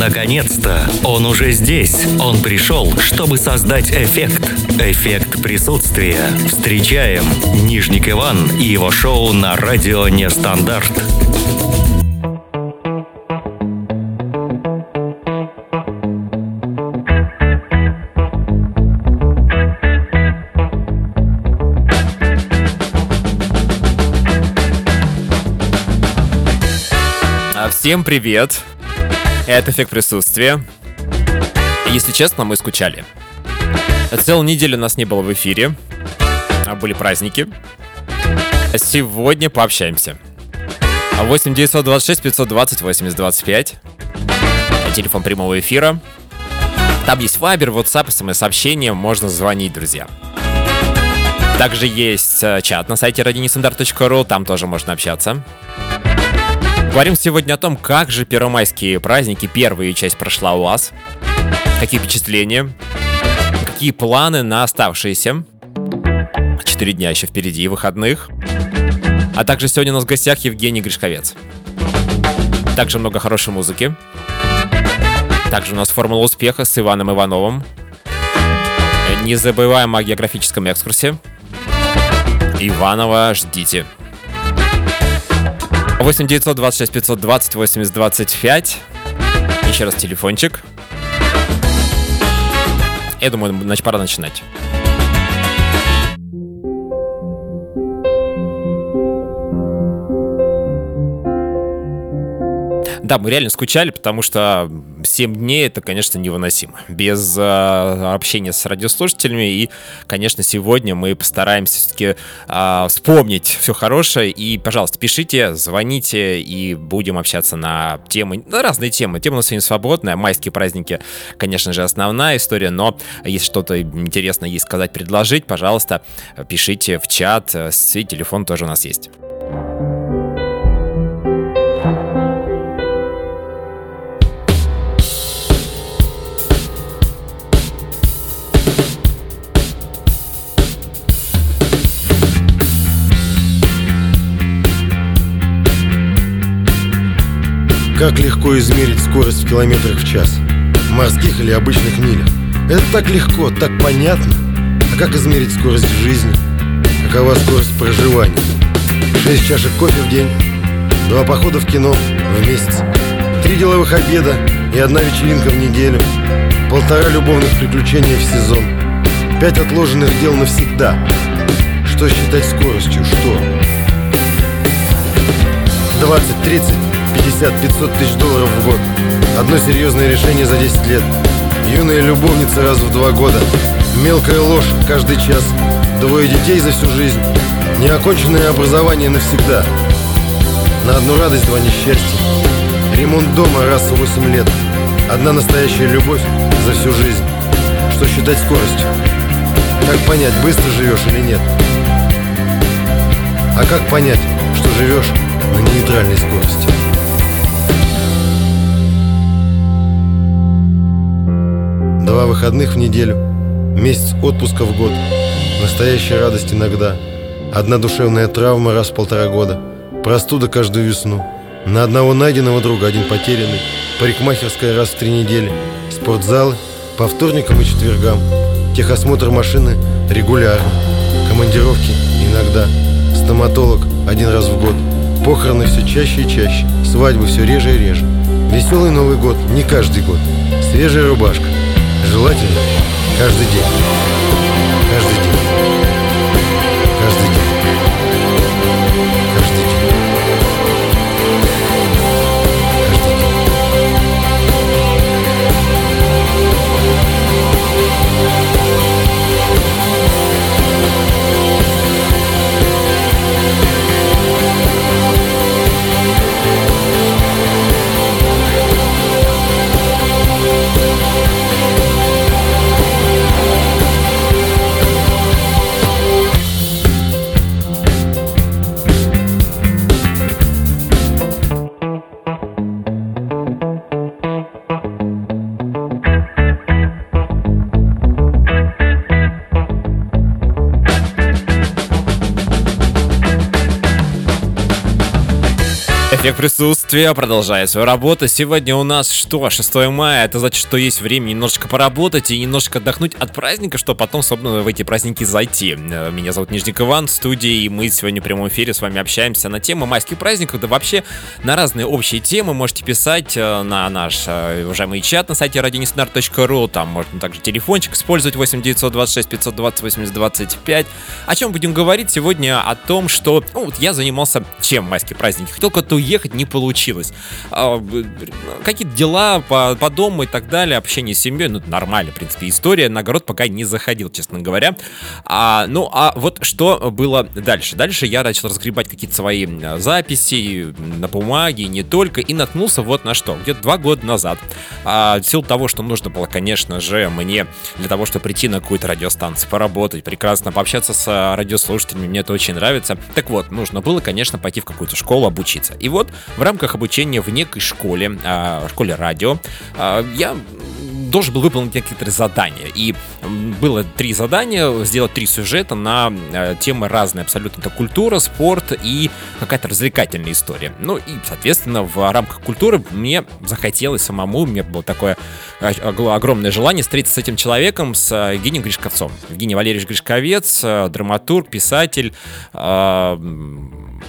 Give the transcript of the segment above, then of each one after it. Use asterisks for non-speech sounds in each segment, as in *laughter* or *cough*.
Наконец-то! Он уже здесь. Он пришел, чтобы создать эффект. Эффект присутствия. Встречаем Нижник Иван и его шоу на радио Нестандарт. Всем привет! Это эффект присутствия. Если честно, мы скучали. Целую неделю нас не было в эфире. А были праздники. Сегодня пообщаемся. 8 926 520 80 25. Телефон прямого эфира. Там есть Viber, WhatsApp, смс-сообщения. Можно звонить, друзья. Также есть э, чат на сайте radionestandarт.ru. Там тоже можно общаться. Говорим сегодня о том, как же первомайские праздники, первая часть прошла у вас, какие впечатления, какие планы на оставшиеся. Четыре дня еще впереди выходных. А также сегодня у нас в гостях Евгений Гришковец. Также много хорошей музыки. Также у нас формула успеха с Иваном Ивановым. Не забываем о географическом экскурсе. Иванова ждите. 8 926 520 80 25. Еще раз телефончик. Я думаю, значит, пора начинать. Да, мы реально скучали, потому что 7 дней это, конечно, невыносимо. Без э, общения с радиослушателями. И, конечно, сегодня мы постараемся все-таки э, вспомнить все хорошее. И, пожалуйста, пишите, звоните, и будем общаться на темы, на разные темы. Тема у нас сегодня свободная. Майские праздники, конечно же, основная история. Но если что-то интересное есть сказать, предложить, пожалуйста, пишите в чат. Свой телефон тоже у нас есть. Как легко измерить скорость в километрах в час? Морских или обычных милях? Это так легко, так понятно. А как измерить скорость в жизни? Какова скорость проживания? Шесть чашек кофе в день, два похода в кино в месяц, три деловых обеда и одна вечеринка в неделю, полтора любовных приключения в сезон, пять отложенных дел навсегда. Что считать скоростью? Что? 20-30 50-500 тысяч долларов в год. Одно серьезное решение за 10 лет. Юная любовница раз в два года. Мелкая ложь каждый час. Двое детей за всю жизнь. Неоконченное образование навсегда. На одну радость два несчастья. Ремонт дома раз в 8 лет. Одна настоящая любовь за всю жизнь. Что считать скоростью? Как понять, быстро живешь или нет? А как понять, что живешь на нейтральной скорости? Два выходных в неделю, месяц отпуска в год, настоящая радость иногда, одна душевная травма раз в полтора года, простуда каждую весну, на одного найденного друга один потерянный, парикмахерская раз в три недели, спортзалы по вторникам и четвергам, техосмотр машины регулярно, командировки иногда, стоматолог один раз в год, похороны все чаще и чаще, свадьбы все реже и реже. Веселый Новый год. Не каждый год, свежая рубашка, Желательно каждый день. Эффект присутствия продолжает свою работу. Сегодня у нас что? 6 мая. Это значит, что есть время немножечко поработать и немножечко отдохнуть от праздника, чтобы потом, собственно, в эти праздники зайти. Э, меня зовут Нижник Иван в студии, и мы сегодня в прямом эфире с вами общаемся на тему майских праздников, да вообще на разные общие темы. Можете писать э, на наш э, уважаемый чат на сайте radionisnar.ru. Там можно также телефончик использовать 8 926 520 80 25. О чем будем говорить сегодня? О том, что ну, вот я занимался чем майские праздники. Хотел куда-то уехать не получилось. А, какие-то дела по, по дому и так далее, общение с семьей, ну, нормально, в принципе, история. На огород пока не заходил, честно говоря. А, ну, а вот что было дальше? Дальше я начал разгребать какие-то свои записи на бумаге, не только, и наткнулся вот на что. Где-то два года назад. А, в силу того, что нужно было, конечно же, мне для того, чтобы прийти на какую-то радиостанцию, поработать, прекрасно пообщаться с радиослушателями, мне это очень нравится. Так вот, нужно было, конечно, пойти в какую-то школу обучиться. И вот в рамках обучения в некой школе, а, школе радио, а, я должен был выполнить некоторые задания. И было три задания, сделать три сюжета на э, темы разные абсолютно. Это культура, спорт и какая-то развлекательная история. Ну и, соответственно, в рамках культуры мне захотелось самому, у меня было такое э, огромное желание встретиться с этим человеком, с э, Евгением Гришковцом. Евгений Валерьевич Гришковец, драматург, писатель,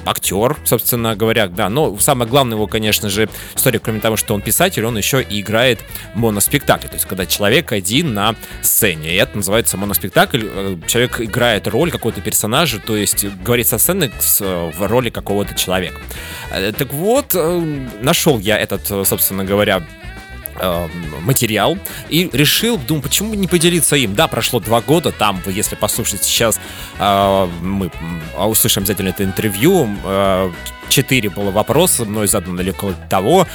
актер, собственно говоря, да. Но самое главное его, конечно же, история, кроме того, что он писатель, он еще и играет моноспектакль. То есть, когда человек один на сцене. И это называется моноспектакль. Э, человек играет роль какого-то персонажа, то есть говорит со сцены в роли какого-то человека. Э, так вот, э, нашел я этот, собственно говоря, материал и решил, думаю, почему не поделиться им. Да, прошло два года, там, если послушать сейчас, мы услышим обязательно это интервью, четыре было вопроса, мной задано или около того.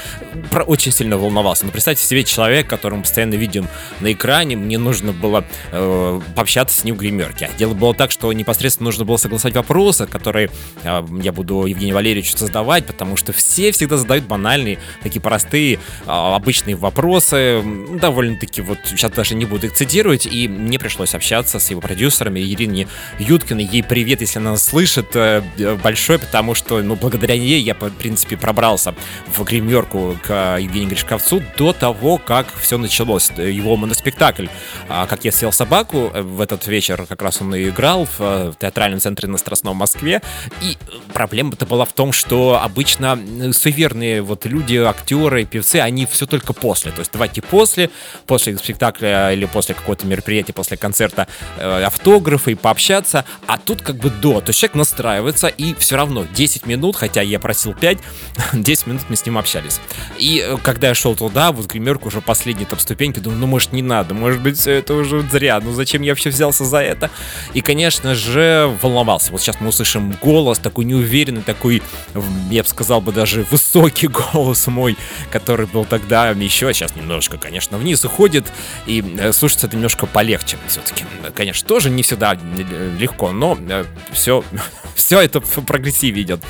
Про, очень сильно волновался. Но представьте себе человек, которого мы постоянно видим на экране, мне нужно было э, пообщаться с ним в гримерке. А дело было так, что непосредственно нужно было согласовать вопросы, которые э, я буду Евгению Валерьевичу создавать, потому что все всегда задают банальные, такие простые, э, обычные вопросы, довольно-таки вот сейчас даже не буду их цитировать, и мне пришлось общаться с его продюсерами Ирине Юткиной. Ей привет, если она слышит, э, большой, потому что, ну, благодаря благодаря ней я, в принципе, пробрался в гримерку к Евгению Гришковцу до того, как все началось. Его моноспектакль а, «Как я съел собаку» в этот вечер как раз он и играл в э, театральном центре на Страстном Москве. И проблема-то была в том, что обычно суеверные вот люди, актеры, певцы, они все только после. То есть давайте после, после спектакля или после какого-то мероприятия, после концерта э, автографы и пообщаться, а тут как бы до. То есть человек настраивается и все равно 10 минут, хотя хотя я просил 5, 10 *laughs* минут мы с ним общались. И э, когда я шел туда, вот гримерку уже последние там ступеньки, думаю, ну может не надо, может быть все это уже зря, ну зачем я вообще взялся за это? И, конечно же, волновался. Вот сейчас мы услышим голос, такой неуверенный, такой, я бы сказал бы даже высокий *laughs* голос мой, который был тогда еще, сейчас немножко, конечно, вниз уходит, и э, слушаться это немножко полегче все-таки. Конечно, тоже не всегда э, легко, но все, все *laughs* это в идет.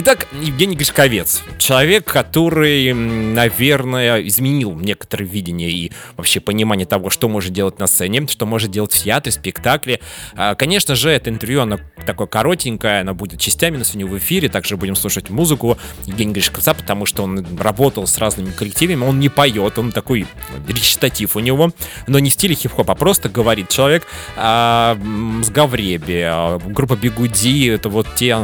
Итак, Евгений Гришковец. Человек, который, наверное, изменил некоторое видение и вообще понимание того, что может делать на сцене, что может делать в театре, спектакле. А, конечно же, это интервью, оно такое коротенькое, оно будет частями на сегодня в эфире, также будем слушать музыку Евгения Гришковца, потому что он работал с разными коллективами, он не поет, он такой речитатив у него, но не в стиле хип-хопа, а просто говорит человек а, с Гавреби, а, группа Бигуди, это вот те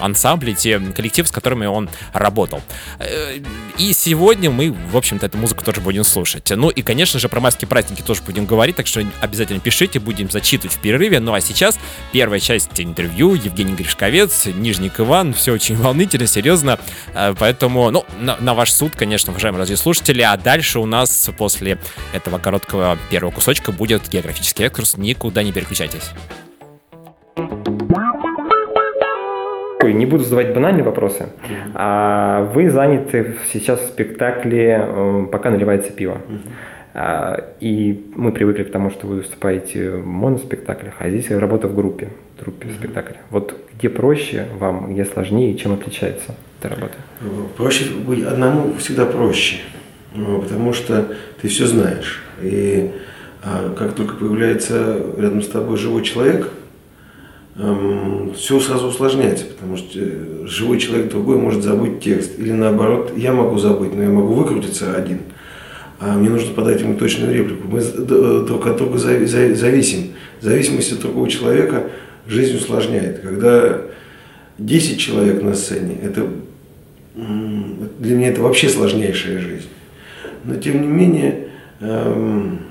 ансамбли, те те коллективы, с которыми он работал. Э, и сегодня мы, в общем-то, эту музыку тоже будем слушать. Ну и, конечно же, про майские праздники тоже будем говорить, так что обязательно пишите, будем зачитывать в перерыве. Ну а сейчас первая часть интервью. Евгений Гришковец, Нижник Иван. Все очень волнительно, серьезно. Э, поэтому, ну, на, на ваш суд, конечно, уважаемые радиослушатели. А дальше у нас после этого короткого первого кусочка будет географический экскурс. Никуда не переключайтесь не буду задавать банальные вопросы. А вы заняты сейчас в спектакле э, «Пока наливается пиво». А, и мы привыкли к тому, что вы выступаете в моноспектаклях, а здесь работа в группе, в группе спектакля. Вот где проще вам, где сложнее, чем отличается эта работа? Проще быть одному всегда проще, ну, потому что ты все знаешь. И а, как только появляется рядом с тобой живой человек – эм, все сразу усложняется, потому что э, живой человек другой может забыть текст. Или наоборот, я могу забыть, но я могу выкрутиться один. А мне нужно подать ему точную реплику. Мы друг от друга зависим. Зависимость от другого человека жизнь усложняет. Когда 10 человек на сцене, это для меня это вообще сложнейшая жизнь. Но тем не менее, эм,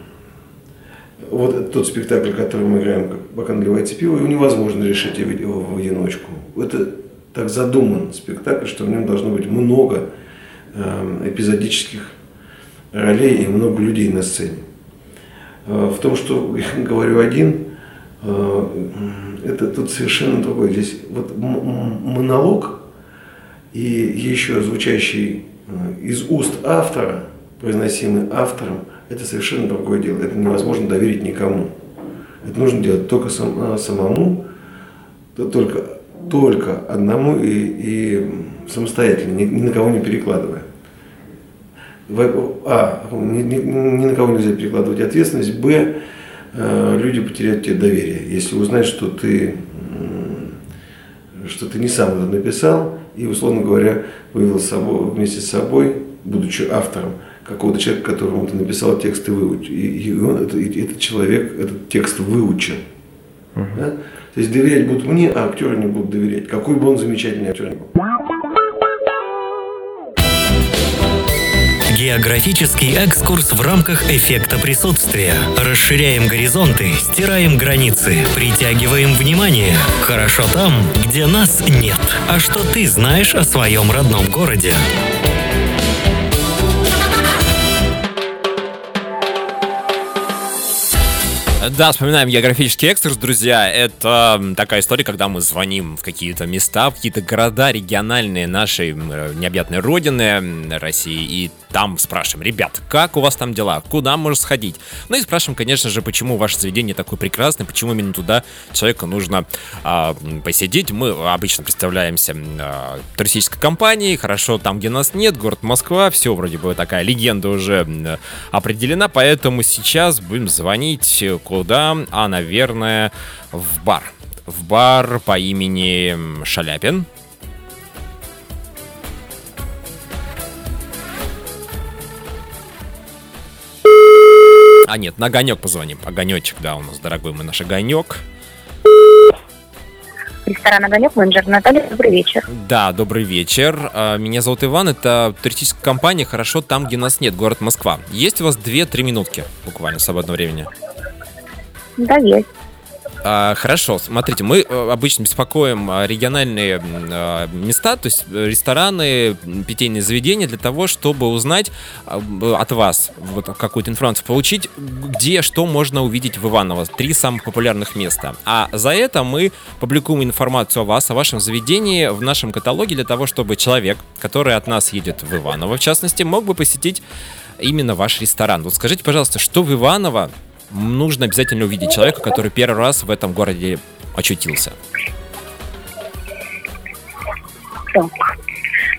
вот тот спектакль, который мы играем, как «Бокал наливается пиво», его невозможно решить его в одиночку. Это так задуман спектакль, что в нем должно быть много э, эпизодических ролей и много людей на сцене. Э, в том, что *laughs* я говорю один, э, это тут совершенно другое. Здесь вот монолог и еще звучащий э, из уст автора, произносимый автором – это совершенно другое дело. Это невозможно доверить никому. Это нужно делать только сам, а, самому, только, только одному и, и самостоятельно, ни, ни на кого не перекладывая. А, ни, ни, ни на кого нельзя перекладывать ответственность. Б, э, люди потеряют тебе доверие. Если узнают, что ты, что ты не сам это написал, и, условно говоря, вывел собой, вместе с собой, будучи автором, какого-то человека, которому ты написал текст и выучил. И, он, это, и этот человек этот текст выучил. Uh-huh. Да? То есть доверять будут мне, а актеры не будут доверять. Какой бы он замечательный актер ни был. Географический экскурс в рамках эффекта присутствия. Расширяем горизонты, стираем границы, притягиваем внимание. Хорошо там, где нас нет. А что ты знаешь о своем родном городе? Да, вспоминаем географический экскурс, друзья. Это такая история, когда мы звоним в какие-то места, в какие-то города региональные нашей э, необъятной родины России, и там спрашиваем, ребят, как у вас там дела, куда можно сходить? Ну и спрашиваем, конечно же, почему ваше заведение такое прекрасное, почему именно туда человеку нужно а, посидеть. Мы обычно представляемся а, туристической компанией, хорошо там, где нас нет, город Москва, все вроде бы такая легенда уже определена, поэтому сейчас будем звонить куда? А, наверное, в бар. В бар по имени Шаляпин. А нет, на огонек позвоним. Огонечек, да, у нас дорогой мы наш огонек. Ресторан «Огонек», менеджер Наталья, добрый вечер. Да, добрый вечер. А, меня зовут Иван, это туристическая компания «Хорошо там, где нас нет», город Москва. Есть у вас 2-3 минутки буквально свободного времени? Да, есть. А, хорошо, смотрите, мы э, обычно беспокоим а, региональные а, места, то есть э, рестораны, питейные заведения для того, чтобы узнать от вас вот какую-то информацию, получить, где что можно увидеть в Иваново. Три самых популярных места. А за это мы публикуем информацию о вас, о вашем заведении в нашем каталоге для того, чтобы человек, который от нас едет в Иваново, в частности, мог бы посетить именно ваш ресторан. Вот скажите, пожалуйста, что в Иваново нужно обязательно увидеть человека, который первый раз в этом городе очутился.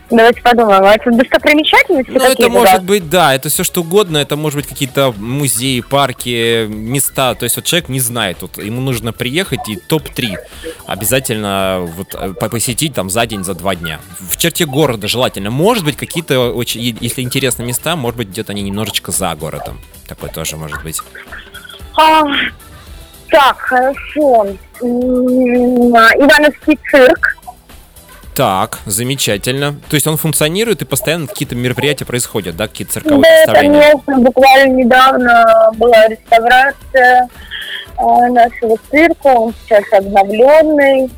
Давайте подумаем, а это достопримечательности Ну, это может быть, да, это все что угодно, это может быть какие-то музеи, парки, места, то есть вот человек не знает, вот ему нужно приехать и топ-3 обязательно вот э, посетить там за день, за два дня. В черте города желательно, может быть какие-то, очень, если интересные места, может быть где-то они немножечко за городом, такое тоже может быть. А, так, хорошо. Ивановский цирк. Так, замечательно. То есть он функционирует и постоянно какие-то мероприятия происходят, да, какие-то цирковые да, конечно. Буквально недавно была реставрация э, нашего цирка. Он сейчас обновленный.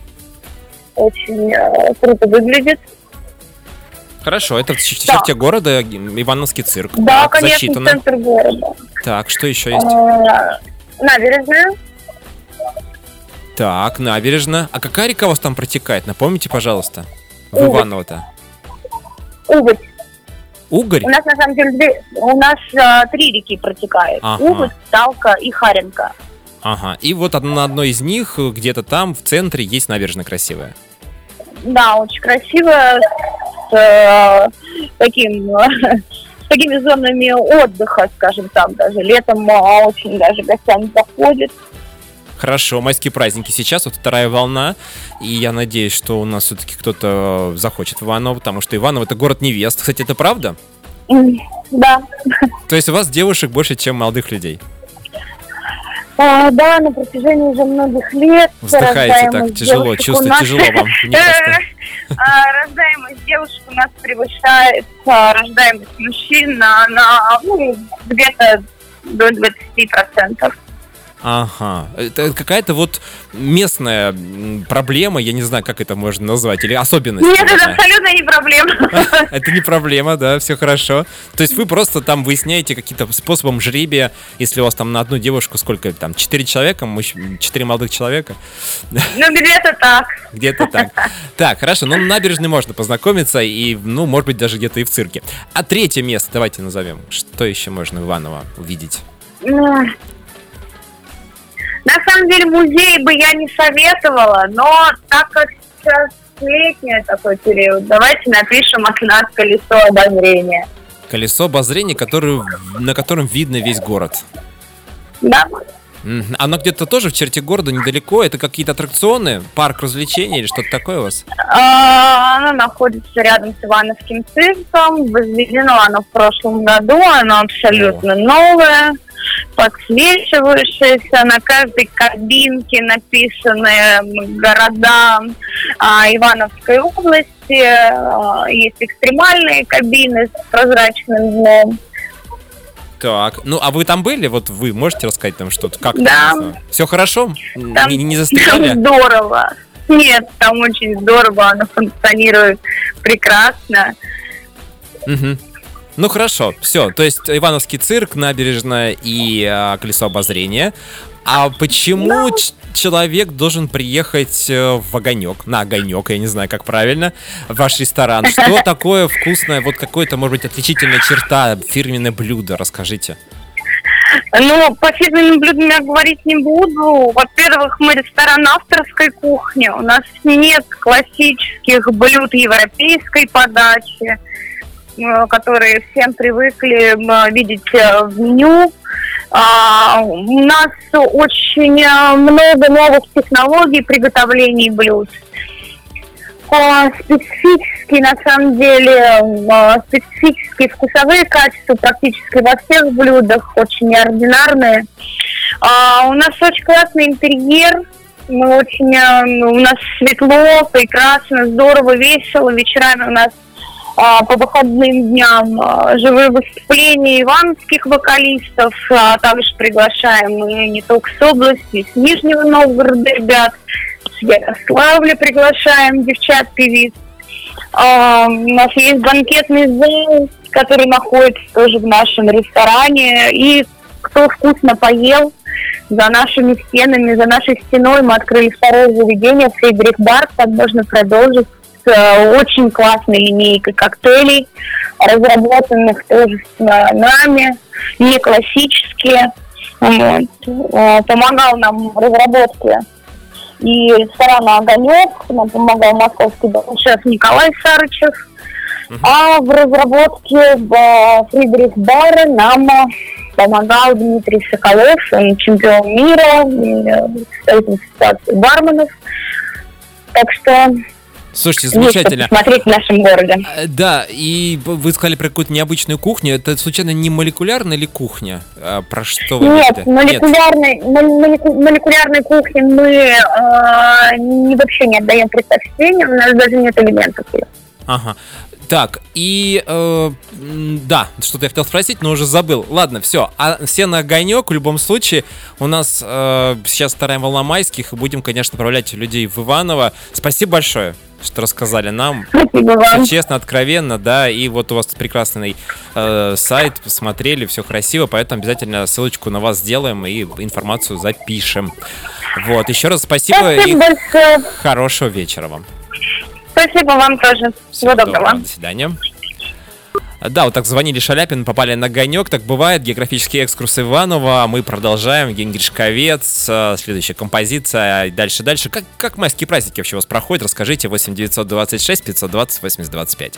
Очень э, круто выглядит. Хорошо, это в черте да. города Ивановский цирк. Да, так, конечно, засчитано. центр города. Так, что еще есть? А, набережная. Так, набережная. А какая река у вас там протекает? Напомните, пожалуйста. В Иваново-то. Угорь. Угорь? У нас на самом деле две, у нас а, три реки протекают. Ага. Угорь, Талка и Харенка. Ага. И вот на одной из них, где-то там, в центре, есть набережная красивая. Да, очень красивая, с э, таким *laughs* с такими зонами отдыха, скажем так, даже летом очень даже гостям заходит. Хорошо, майские праздники сейчас, вот вторая волна, и я надеюсь, что у нас все-таки кто-то захочет в Иваново, потому что Иваново это город невест. Кстати, это правда? Да. То есть у вас девушек больше, чем молодых людей? А, да, на протяжении уже многих лет. Вздыхаете так тяжело, чувствую, нас... тяжело вам. *laughs* А, рождаемость девушек у нас превышает рождаемость мужчин на, на ну, где-то до 20%. Ага. Это какая-то вот местная проблема, я не знаю, как это можно назвать, или особенность. Нет, это абсолютно не проблема. *laughs* Это не проблема, да, все хорошо. То есть вы просто там выясняете какие-то способом жребия, если у вас там на одну девушку сколько там, четыре человека, четыре молодых человека? Ну, где-то так. *laughs* Где-то так. Так, хорошо, ну на набережной можно познакомиться, и, ну, может быть, даже где-то и в цирке. А третье место давайте назовем. Что еще можно Иваново увидеть? На самом деле музей бы я не советовала, но так как сейчас летний такой период, давайте напишем от нас колесо обозрения. Колесо обозрения, который, на котором видно весь город. Да. Оно где-то тоже в черте города, недалеко? Это какие-то аттракционы, парк развлечений или что-то такое у вас? А, оно находится рядом с Ивановским цирком. Возведено оно в прошлом году. Оно абсолютно О. новое подсвечивающиеся, на каждой кабинке написаны города а, Ивановской области, а, есть экстремальные кабины с прозрачным дном. Так, ну а вы там были? Вот вы можете рассказать там что-то? Как да. Все хорошо? Там, не, не застряли? Там здорово. Нет, там очень здорово, оно функционирует прекрасно. Угу. Ну хорошо, все. То есть Ивановский цирк, набережная и а, колесо обозрения. А почему человек должен приехать э, в огонек, на огонек, я не знаю, как правильно, в ваш ресторан? *laughs* Что такое вкусное, вот какое-то, может быть, отличительная черта, фирменное блюдо, расскажите. Ну, по фирменным блюдам я говорить не буду. Во-первых, мы ресторан авторской кухни. У нас нет классических блюд европейской подачи. Э, которые всем привыкли видеть э, в меню. А, у нас очень э, много новых технологий приготовления блюд. Специфические, на самом деле, специфические вкусовые качества практически во всех блюдах, очень неординарные. А, у нас очень классный интерьер, мы очень, у нас светло, прекрасно, здорово, весело. Вечерами у нас по выходным дням а, живые выступления ивановских вокалистов, а также приглашаем не только с области, с Нижнего Новгорода ребят, с Ярославля приглашаем девчат-певиц. А, у нас есть банкетный зал, который находится тоже в нашем ресторане, и кто вкусно поел, за нашими стенами, за нашей стеной мы открыли второе заведение, Фридрих Бар, так можно продолжить очень классной линейкой коктейлей, разработанных тоже нами, не классические. Вот. Э, помогал нам в разработке и ресторана «Огонек», нам помогал московский шеф Николай Сарычев, а в разработке в Фридрих Бара нам помогал Дмитрий Соколов, он чемпион мира, представитель ассоциации барменов. Так что Слушайте, замечательно. Есть, смотреть в нашем городе. Э, да, и вы сказали про какую-то необычную кухню. Это случайно не молекулярная ли кухня? А про что вы Нет, молекулярной, Нет. молекулярной кухни мы э, вообще не отдаем предпочтение, у нас даже нет элементов. Ага. Так, и э, да, что-то я хотел спросить, но уже забыл. Ладно, все. А все на огонек в любом случае. У нас э, сейчас вторая волна майских, и будем, конечно, отправлять людей в Иваново. Спасибо большое что рассказали нам. Все честно, откровенно, да. И вот у вас прекрасный э, сайт, посмотрели, все красиво, поэтому обязательно ссылочку на вас сделаем и информацию запишем. Вот, еще раз спасибо, спасибо и большое. хорошего вечера вам. Спасибо вам тоже. Всего, Всего доброго. доброго. До свидания. Да, вот так звонили Шаляпин, попали на огонек, так бывает. Географический экскурс Иванова. Мы продолжаем. Евгений Гришковец, э, следующая композиция. И дальше, дальше. Как, как майские праздники вообще у вас проходят? Расскажите. 8 926 520 80 25.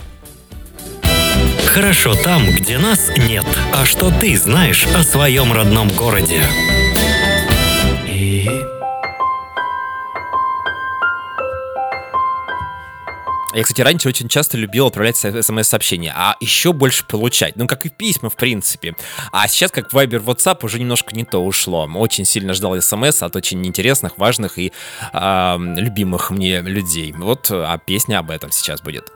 Хорошо там, где нас нет. А что ты знаешь о своем родном городе? Я, кстати, раньше очень часто любил отправлять смс-сообщения, а еще больше получать. Ну, как и письма, в принципе. А сейчас, как Viber, WhatsApp, уже немножко не то ушло. Очень сильно ждал смс от очень интересных, важных и э, любимых мне людей. Вот, а песня об этом сейчас будет.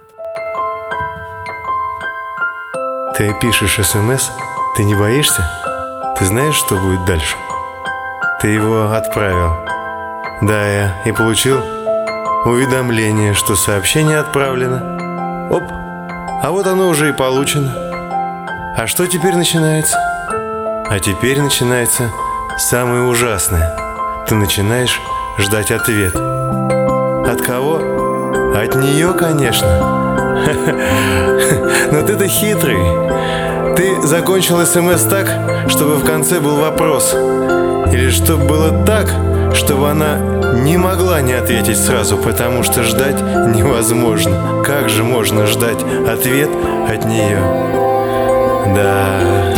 Ты пишешь смс, ты не боишься? Ты знаешь, что будет дальше? Ты его отправил. Да, я и получил уведомление, что сообщение отправлено. Оп, а вот оно уже и получено. А что теперь начинается? А теперь начинается самое ужасное. Ты начинаешь ждать ответ. От кого? От нее, конечно. *laughs* Но ты-то хитрый. Ты закончил смс так, чтобы в конце был вопрос. Или чтобы было так, чтобы она не могла не ответить сразу, потому что ждать невозможно. Как же можно ждать ответ от нее? Да.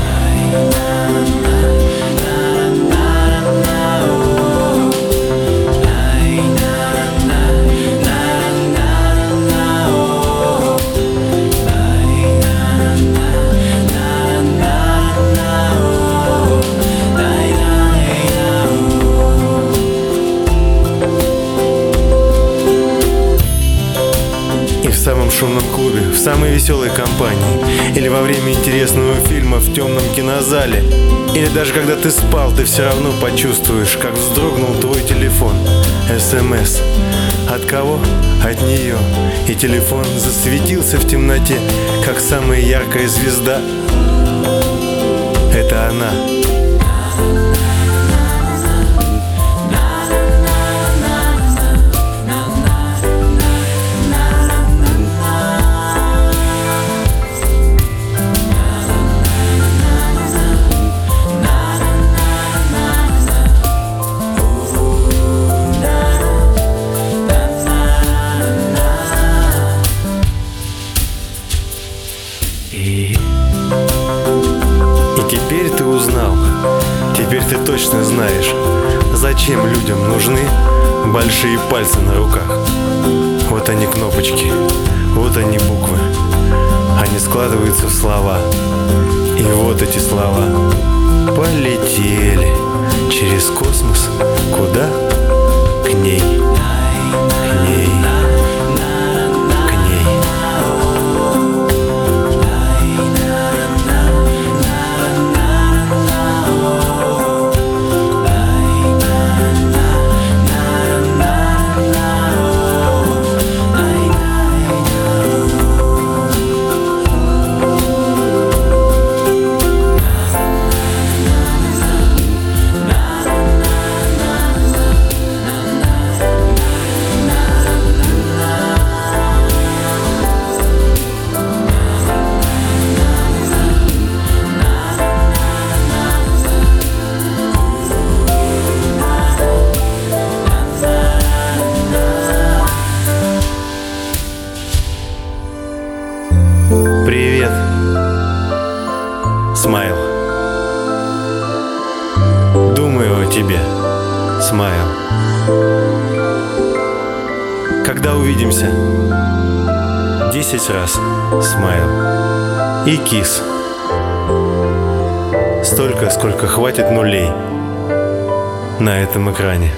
Шумном клубе, в самой веселой компании. Или во время интересного фильма в темном кинозале. Или даже когда ты спал, ты все равно почувствуешь, как вздрогнул твой телефон. СМС От кого? От нее И телефон засветился в темноте, как самая яркая звезда. Это она большие пальцы на руках. Вот они кнопочки, вот они буквы. Они складываются в слова. И вот эти слова полетели через космос. Куда? К ней. И кис. Столько, сколько хватит нулей на этом экране.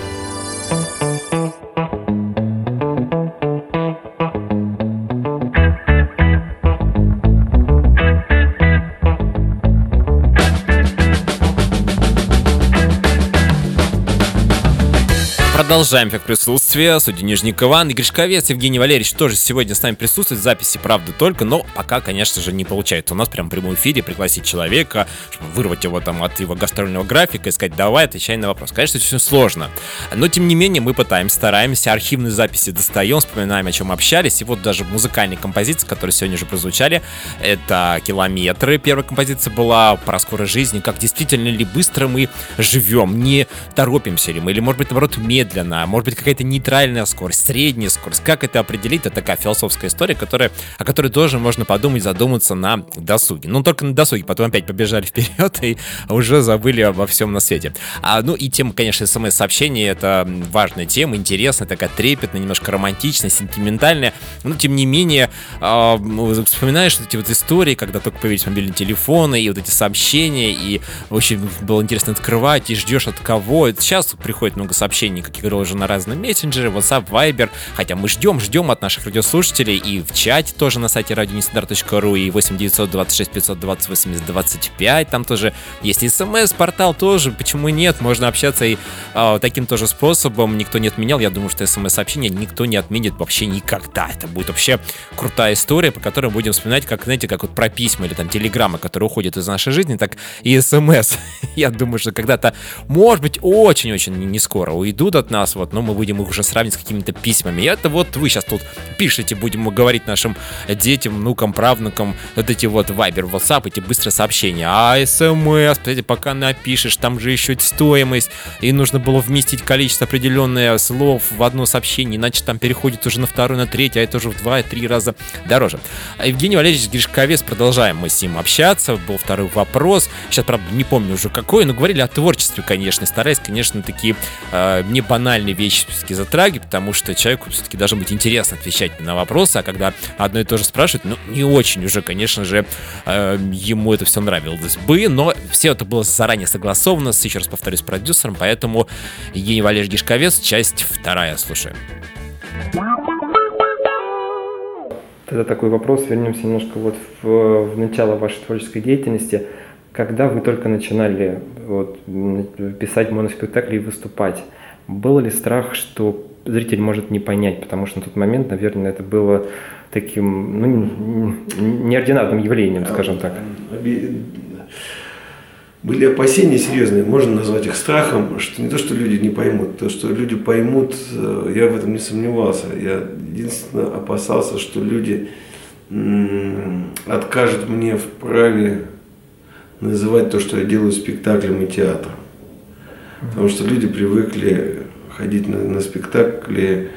Продолжаем как присутствие. Судья Нижник Иван и Гришковец Евгений Валерьевич тоже сегодня с нами присутствует. Записи, правда, только, но пока, конечно же, не получается. У нас прям в прямом эфире пригласить человека, чтобы вырвать его там от его гастрольного графика и сказать, давай, отвечай на вопрос. Конечно, это очень сложно. Но, тем не менее, мы пытаемся, стараемся, архивные записи достаем, вспоминаем, о чем общались. И вот даже музыкальные композиции, которые сегодня уже прозвучали, это «Километры». Первая композиция была про скорость жизни, как действительно ли быстро мы живем, не торопимся ли мы, или, может быть, наоборот, медленно медленно, может быть какая-то нейтральная скорость, средняя скорость. Как это определить? Это такая философская история, которая, о которой тоже можно подумать, задуматься на досуге. Ну, только на досуге, потом опять побежали вперед и уже забыли обо всем на свете. А, ну и тема, конечно, смс-сообщений, это важная тема, интересная, такая трепетная, немножко романтичная, сентиментальная. Но, тем не менее, э, вспоминаешь эти вот истории, когда только появились мобильные телефоны, и вот эти сообщения, и очень было интересно открывать, и ждешь от кого. Сейчас приходит много сообщений, как на разные мессенджеры, WhatsApp, Viber, хотя мы ждем, ждем от наших радиослушателей, и в чате тоже на сайте радионестандарт.ру, и 8 926 520 80 25, там тоже есть смс-портал тоже, почему нет, можно общаться и э, таким тоже способом, никто не отменял, я думаю, что смс-сообщение никто не отменит вообще никогда, это будет вообще крутая история, по которой будем вспоминать, как, знаете, как вот про письма или там телеграммы, которые уходят из нашей жизни, так и смс. *laughs* Я думаю, что когда-то, может быть, очень-очень не скоро уйдут от нас, вот, но мы будем их уже сравнивать с какими-то письмами. И это вот вы сейчас тут пишете, будем говорить нашим детям, внукам, правнукам, вот эти вот Вайбер, WhatsApp, эти быстрые сообщения. А смс, кстати, пока напишешь, там же еще стоимость, и нужно было вместить количество определенное слов в одно сообщение, иначе там переходит уже на второе, на третье, а это уже в два-три раза дороже. Евгений Валерьевич Гришковец, продолжаем мы с ним общаться, был второй вопрос, сейчас, правда, не помню уже какой, но говорили о творчестве, конечно, стараясь, конечно, такие э, не банальные вещи все-таки затрагивать, потому что человеку все-таки должно быть интересно отвечать на вопросы, а когда одно и то же спрашивают, ну, не очень уже, конечно же, э, ему это все нравилось бы, но все это было заранее согласовано, с, еще раз повторюсь, продюсером, поэтому Евгений Валерьевич Гишковец, часть вторая, слушаем. Тогда такой вопрос, вернемся немножко вот в, в начало вашей творческой деятельности. Когда вы только начинали вот, писать моноспектакли и выступать, был ли страх, что зритель может не понять, потому что на тот момент, наверное, это было таким ну, неординарным явлением, скажем так. Были опасения серьезные, можно назвать их страхом, что не то, что люди не поймут, то, что люди поймут, э, я в этом не сомневался. Я единственное опасался, что люди откажут мне в праве называть то, что я делаю спектаклем и театром. Потому что люди привыкли ходить на, на спектакли,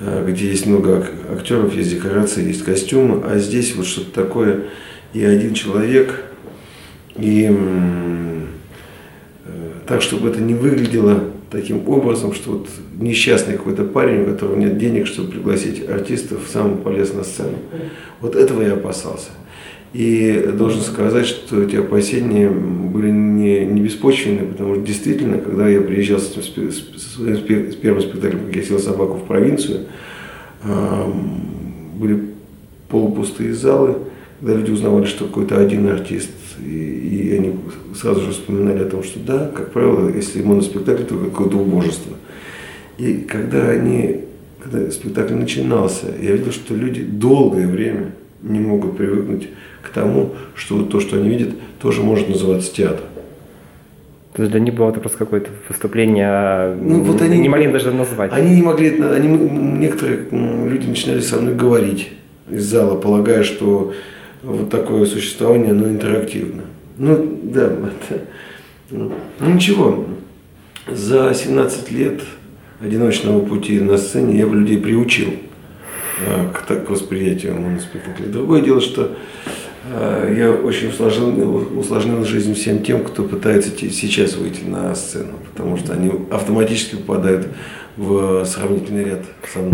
э, где есть много актеров, есть декорации, есть костюмы, а здесь вот что-то такое, и один человек, и э, так, чтобы это не выглядело таким образом, что вот несчастный какой-то парень, у которого нет денег, чтобы пригласить артистов, сам полез на сцену. Вот этого я опасался. И должен сказать, что эти опасения были не, не беспочвенны, потому что действительно, когда я приезжал с, этим, с, своим, с первым спектаклем, как я сел собаку в провинцию, были полупустые залы, когда люди узнавали, что какой-то один артист, и, и они сразу же вспоминали о том, что да, как правило, если моноспектакль, то какое-то убожество. И когда они, когда спектакль начинался, я видел, что люди долгое время не могут привыкнуть к тому, что вот то, что они видят, тоже может называться театром. То есть для них было это просто какое-то выступление, а ну, вот они не могли даже назвать. Они не могли, они, некоторые люди начинали со мной говорить из зала, полагая, что вот такое существование, оно интерактивно. Ну, да, это, ну, ничего. За 17 лет одиночного пути на сцене я бы людей приучил э, к, так, к восприятию моноспектакля. Другое дело, что я очень усложнил, усложнил жизнь всем тем, кто пытается сейчас выйти на сцену, потому что они автоматически попадают в сравнительный ряд со мной.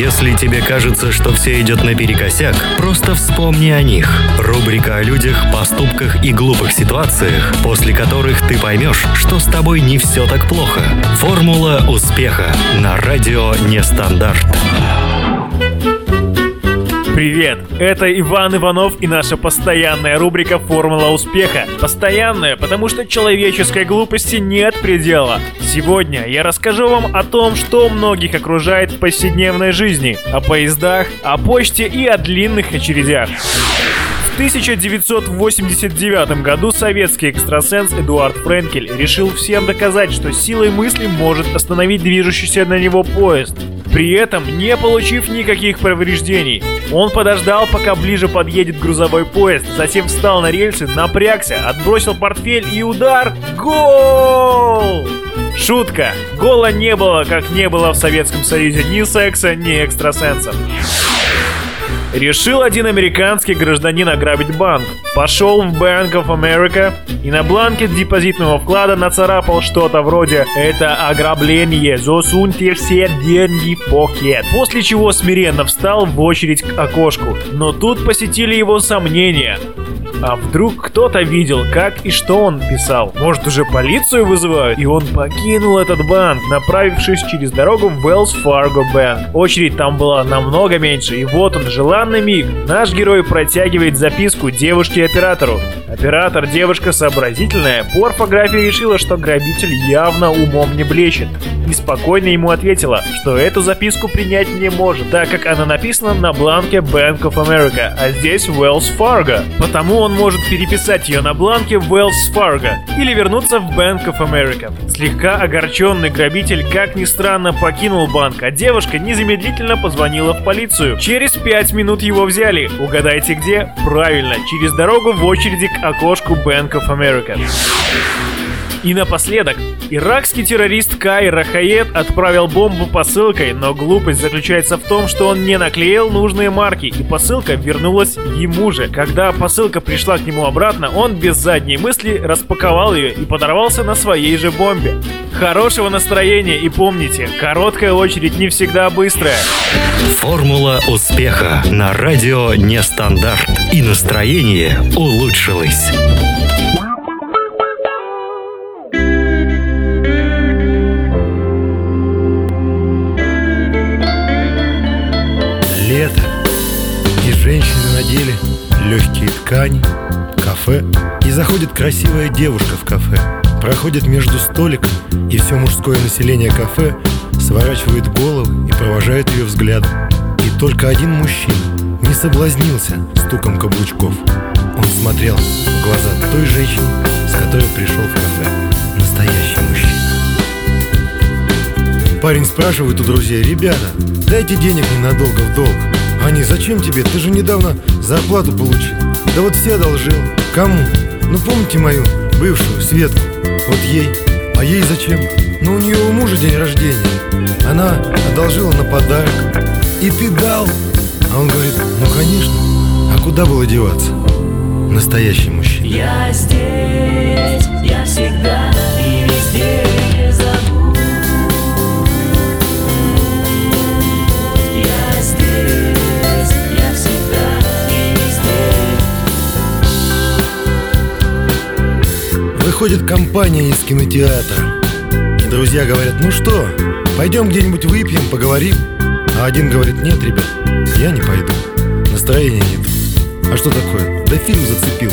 Если тебе кажется, что все идет наперекосяк, просто вспомни о них. Рубрика о людях, поступках и глупых ситуациях, после которых ты поймешь, что с тобой не все так плохо. Формула успеха на радио Нестандарт. Привет! Это Иван Иванов и наша постоянная рубрика «Формула успеха». Постоянная, потому что человеческой глупости нет предела. Сегодня я расскажу вам о том, что многих окружает в повседневной жизни, о поездах, о почте и о длинных очередях 1989 году советский экстрасенс Эдуард Френкель решил всем доказать, что силой мысли может остановить движущийся на него поезд. При этом не получив никаких повреждений. Он подождал, пока ближе подъедет грузовой поезд, затем встал на рельсы, напрягся, отбросил портфель и удар. Гол! Шутка. Гола не было, как не было в Советском Союзе ни секса, ни экстрасенсов. Решил один американский гражданин ограбить банк. Пошел в Bank of America и на бланке депозитного вклада нацарапал что-то вроде «Это ограбление, засуньте все деньги в пакет». После чего смиренно встал в очередь к окошку. Но тут посетили его сомнения. А вдруг кто-то видел, как и что он писал? Может, уже полицию вызывают? И он покинул этот банк, направившись через дорогу в Wells Fargo Bank. Очередь там была намного меньше, и вот он, желанный миг. Наш герой протягивает записку девушке-оператору. Оператор, девушка сообразительная, по орфографии решила, что грабитель явно умом не блещет. И спокойно ему ответила, что эту записку принять не может, так как она написана на бланке Bank of America, а здесь Wells Fargo. Потому он может переписать ее на бланке Wells Fargo или вернуться в Bank of America. Слегка огорченный грабитель, как ни странно, покинул банк, а девушка незамедлительно позвонила в полицию. Через пять минут его взяли. Угадайте где? Правильно, через дорогу в очереди к окошку Bank of America. И напоследок, иракский террорист Кай Рахаед отправил бомбу посылкой, но глупость заключается в том, что он не наклеил нужные марки, и посылка вернулась ему же. Когда посылка пришла к нему обратно, он без задней мысли распаковал ее и подорвался на своей же бомбе. Хорошего настроения и помните, короткая очередь не всегда быстрая. Формула успеха на радио Нестандарт. И настроение улучшилось. Ткани, кафе. И заходит красивая девушка в кафе. Проходит между столиком, и все мужское население кафе сворачивает голову и провожает ее взглядом. И только один мужчина не соблазнился стуком каблучков. Он смотрел в глаза той женщине, с которой пришел в кафе. Настоящий мужчина. Парень спрашивает у друзей, ребята, дайте денег ненадолго в долг. Они, зачем тебе? Ты же недавно зарплату получил. Да вот все одолжил. Кому? Ну помните мою бывшую, Светку? Вот ей. А ей зачем? Ну у нее у мужа день рождения. Она одолжила на подарок. И ты дал. А он говорит, ну конечно. А куда было деваться? Настоящий мужчина. Я здесь, я всегда Выходит компания из кинотеатра. И друзья говорят, ну что, пойдем где-нибудь выпьем, поговорим. А один говорит, нет, ребят, я не пойду. Настроения нет. А что такое? Да фильм зацепил.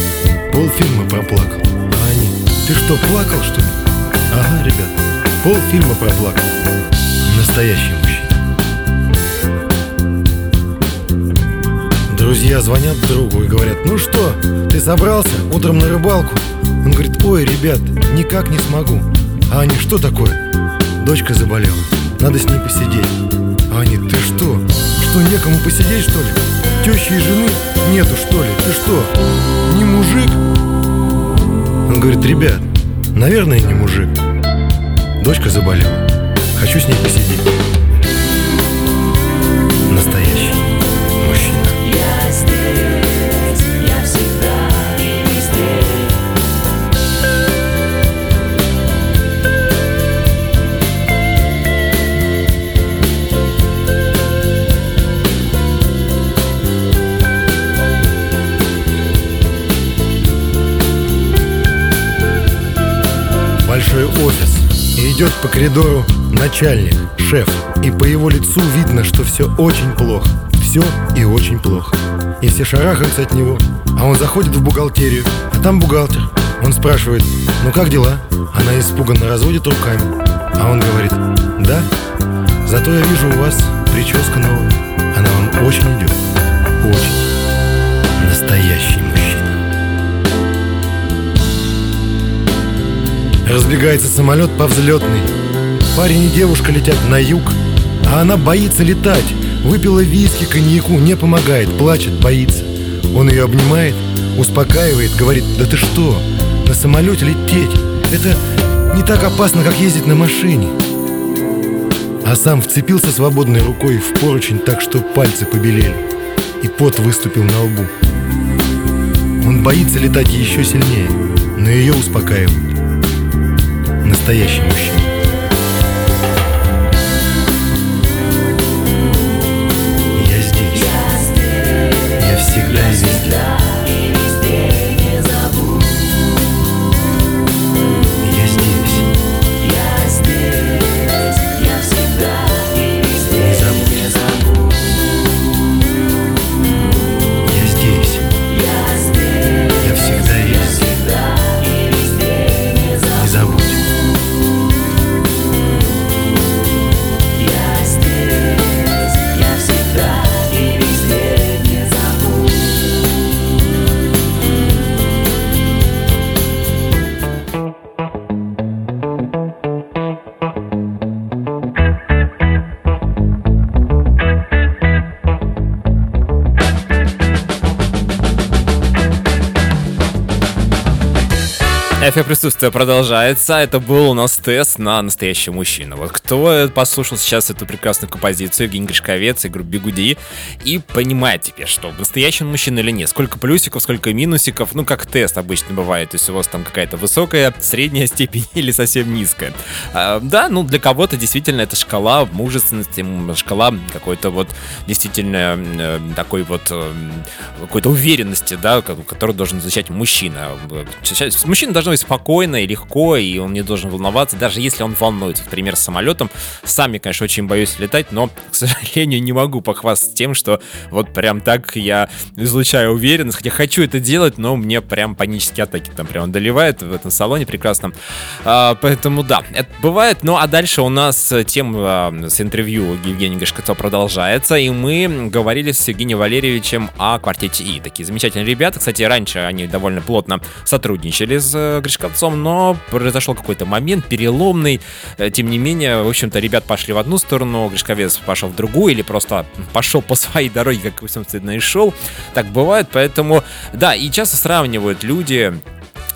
Полфильма проплакал. А они, ты что, плакал, что ли? Ага, ребят, полфильма проплакал. Настоящий мужчина. Друзья звонят другу и говорят, ну что, ты собрался утром на рыбалку? Говорит, ой, ребят, никак не смогу. А они, что такое? Дочка заболела, надо с ней посидеть. А они, ты что? Что, некому посидеть, что ли? Тещи и жены нету, что ли? Ты что, не мужик? Он говорит, ребят, наверное, не мужик. Дочка заболела. Хочу с ней посидеть. Настоящий идет по коридору начальник, шеф. И по его лицу видно, что все очень плохо. Все и очень плохо. И все шарахаются от него. А он заходит в бухгалтерию. А там бухгалтер. Он спрашивает, ну как дела? Она испуганно разводит руками. А он говорит, да, зато я вижу у вас прическа новая. Она вам очень идет. Очень. Настоящий мужчина. Разбегается самолет по взлетной. Парень и девушка летят на юг, а она боится летать. Выпила виски, коньяку, не помогает, плачет, боится. Он ее обнимает, успокаивает, говорит, да ты что, на самолете лететь, это не так опасно, как ездить на машине. А сам вцепился свободной рукой в поручень так, что пальцы побелели, и пот выступил на лбу. Он боится летать еще сильнее, но ее успокаивает. Настоящий Эффект присутствия продолжается. Это был у нас тест на настоящего мужчину. Вот кто послушал сейчас эту прекрасную композицию, Евгений Гришковец и группа Бигуди, и понимает теперь, что настоящий мужчина или нет. Сколько плюсиков, сколько минусиков, ну как тест обычно бывает. То есть у вас там какая-то высокая, средняя *laughs* степень или совсем низкая. А, да, ну для кого-то действительно это шкала мужественности, шкала какой-то вот действительно э, такой вот э, какой-то уверенности, да, ко- которую должен изучать мужчина. Сейчас- Мужчина должен быть спокойно и легко, и он не должен волноваться, даже если он волнуется. Например, с самолетом. Сами, конечно, очень боюсь летать, но, к сожалению, не могу похвастаться тем, что вот прям так я излучаю уверенность, хотя хочу это делать, но мне прям панические атаки там прям одолевает в этом салоне прекрасном. А, поэтому да, это бывает. Ну а дальше у нас тема а, с интервью Евгения Гашкацова продолжается, и мы говорили с Евгением Валерьевичем о квартете И. Такие замечательные ребята. Кстати, раньше они довольно плотно сотрудничали с э, Гришковцом, но произошел какой-то момент переломный. Э, Тем не менее, в общем-то, ребят пошли в одну сторону, Гришковец пошел в другую, или просто пошел по своей дороге, как, собственно, и шел. Так бывает, поэтому, да, и часто сравнивают люди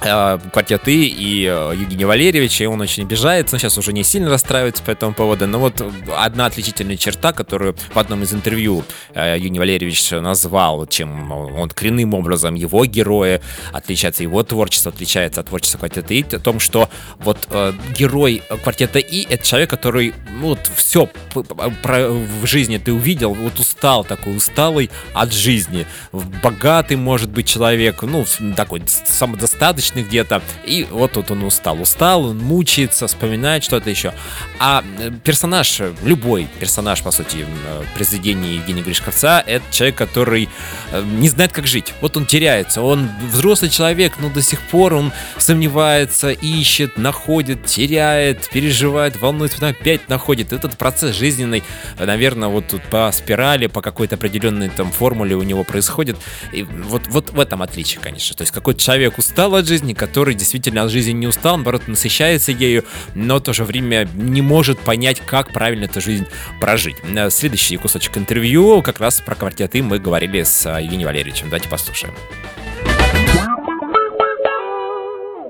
квартет И и э, Евгения Валерьевича, и он очень обижается, он сейчас уже не сильно расстраивается по этому поводу, но вот одна отличительная черта, которую в одном из интервью э, Евгений Валерьевич назвал, чем он коренным образом его герои отличаются, его творчество отличается от творчества квартета И, о том, что вот э, герой квартета И это человек, который, ну, вот все в жизни ты увидел, вот устал, такой усталый от жизни, богатый может быть человек, ну, такой самодостаточный где-то, и вот тут он устал, устал, он мучается, вспоминает что-то еще. А э, персонаж, любой персонаж, по сути, э, произведения Евгения Гришковца, это человек, который э, не знает, как жить. Вот он теряется, он взрослый человек, но до сих пор он сомневается, ищет, находит, теряет, переживает, волнуется, потом опять находит. Этот процесс жизненный, наверное, вот тут по спирали, по какой-то определенной там формуле у него происходит. И вот, вот в этом отличие, конечно. То есть какой-то человек устал от жизни, который действительно от жизни не устал, наоборот, насыщается ею, но в то же время не может понять, как правильно эту жизнь прожить. Э, Следующий кусочек интервью как раз про квартеты мы говорили с э, Евгением Валерьевичем. Давайте послушаем.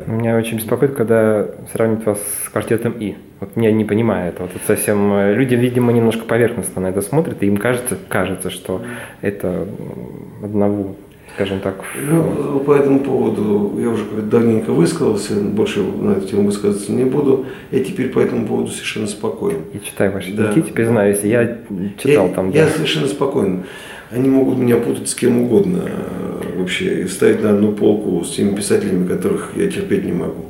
Меня очень беспокоит, когда сравнивают вас с квартетом И. Вот меня не понимает. Вот это совсем э, люди, видимо, немножко поверхностно на это смотрят, и им кажется, кажется, что это одного, скажем так, Ну, по этому поводу я уже давненько высказался, больше на эту тему высказываться не буду. Я теперь по этому поводу совершенно спокоен. я читаю ваши Да. статьи, признаюсь, я читал я, там. я да. совершенно спокоен. Они могут меня путать с кем угодно э, вообще и ставить на одну полку с теми писателями, которых я терпеть не могу.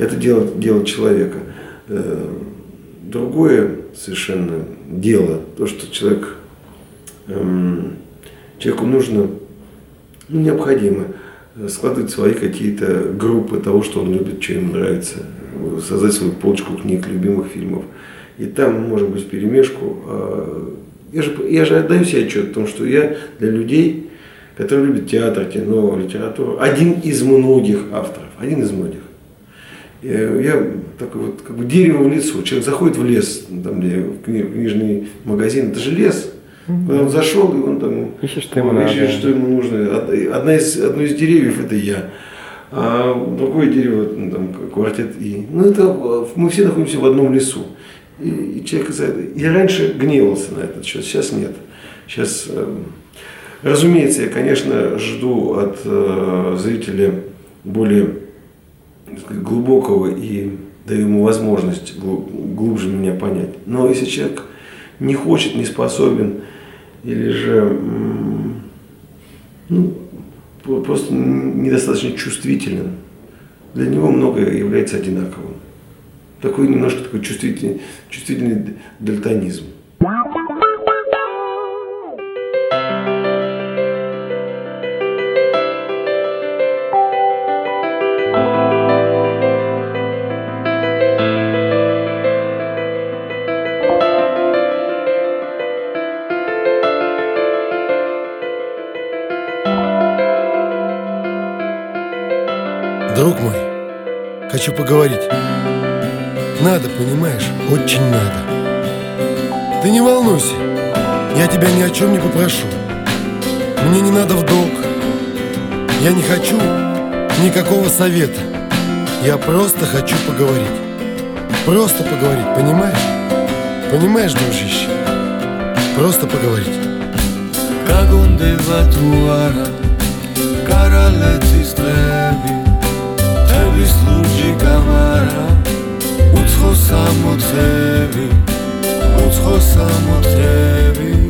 Это дело, дело человека. Э, Другое совершенно дело, то, что человек, эм, человеку нужно, ну, необходимо складывать свои какие-то группы того, что он любит, что ему нравится, создать свою полочку книг, любимых фильмов. И там может быть перемешку. а Я же, я же отдаю себе отчет о том, что я для людей, которые любят театр, кино, литературу, один из многих авторов, один из многих. Э, Я такой вот, как бы дерево в лицо. Человек заходит в лес, там, где книжный магазин, это же лес. Куда он зашел, и он там Ищет, что ему надо. ищет, что ему нужно. Од- Одна из, одно из деревьев это я. А другое дерево, ну, там, квартет И. Ну, это э, мы все находимся в одном лесу. И, и человек. Я раньше гневался на этот счет, сейчас нет. Сейчас, э, разумеется, я, конечно, жду от э, зрителя более сказать, глубокого и даю ему возможность глу- глубже меня понять. Но если человек не хочет, не способен, или же ну, про- просто недостаточно чувствителен, для него многое является одинаковым. Такой немножко такой чувствительный, чувствительный дальтонизм. поговорить. Надо, понимаешь, очень надо. Ты не волнуйся, я тебя ни о чем не попрошу. Мне не надо в долг. Я не хочу никакого совета. Я просто хочу поговорить. Просто поговорить, понимаешь? Понимаешь, дружище? Просто поговорить. Как он деватуара, король თვის ლურჯი კამარა უცხო სამოთხები უცხო სამოთხები.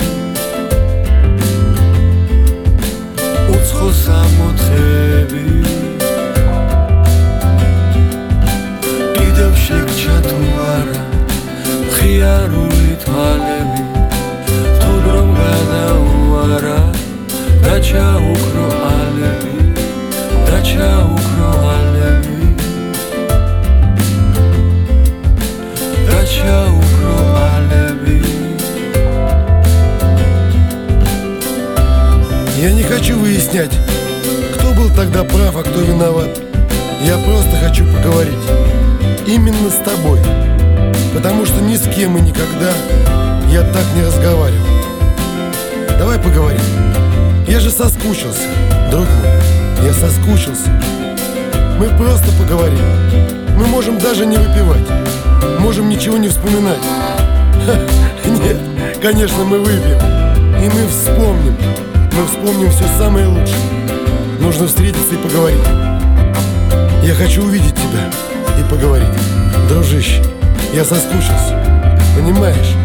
Конечно, мы выпьем. И мы вспомним. Мы вспомним все самое лучшее. Нужно встретиться и поговорить. Я хочу увидеть тебя и поговорить. Дружище, я соскучился. Понимаешь?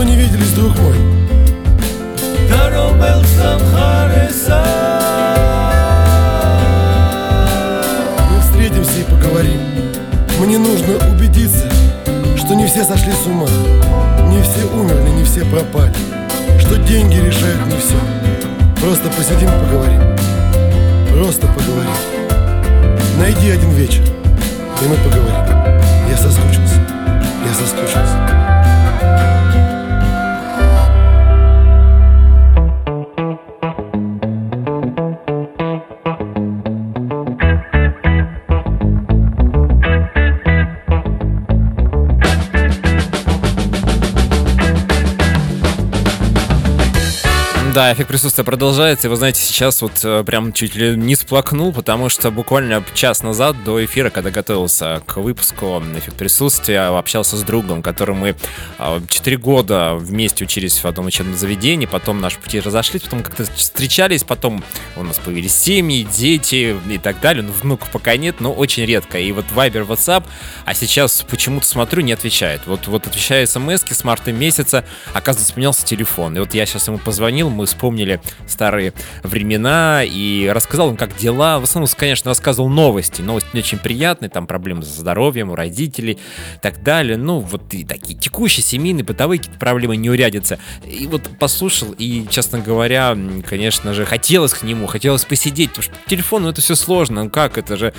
давно не виделись, друг мой. Мы встретимся и поговорим. Мне нужно убедиться, что не все сошли с ума, не все умерли, не все пропали, что деньги решают не все. Просто посидим и поговорим. Просто поговорим. Найди один вечер, и мы поговорим. Я соскучился. Я соскучился. Да, эффект присутствия продолжается. И вы знаете, сейчас вот э, прям чуть ли не сплакнул, потому что буквально час назад до эфира, когда готовился к выпуску эффект присутствия, общался с другом, которым мы э, 4 года вместе учились в одном учебном заведении, потом наши пути разошлись, потом как-то встречались, потом у нас появились семьи, дети и так далее. Ну, внуков пока нет, но очень редко. И вот Viber, WhatsApp, а сейчас почему-то смотрю, не отвечает. Вот, вот отвечаю смс с марта месяца, оказывается, поменялся телефон. И вот я сейчас ему позвонил, мы вспомнили старые времена и рассказал им, как дела. В основном, конечно, рассказывал новости. Новости не очень приятные, там проблемы со здоровьем у родителей и так далее. Ну, вот и такие текущие, семейные, бытовые какие-то проблемы не урядятся. И вот послушал, и, честно говоря, конечно же, хотелось к нему, хотелось посидеть, потому что по телефону это все сложно. Ну как, это же,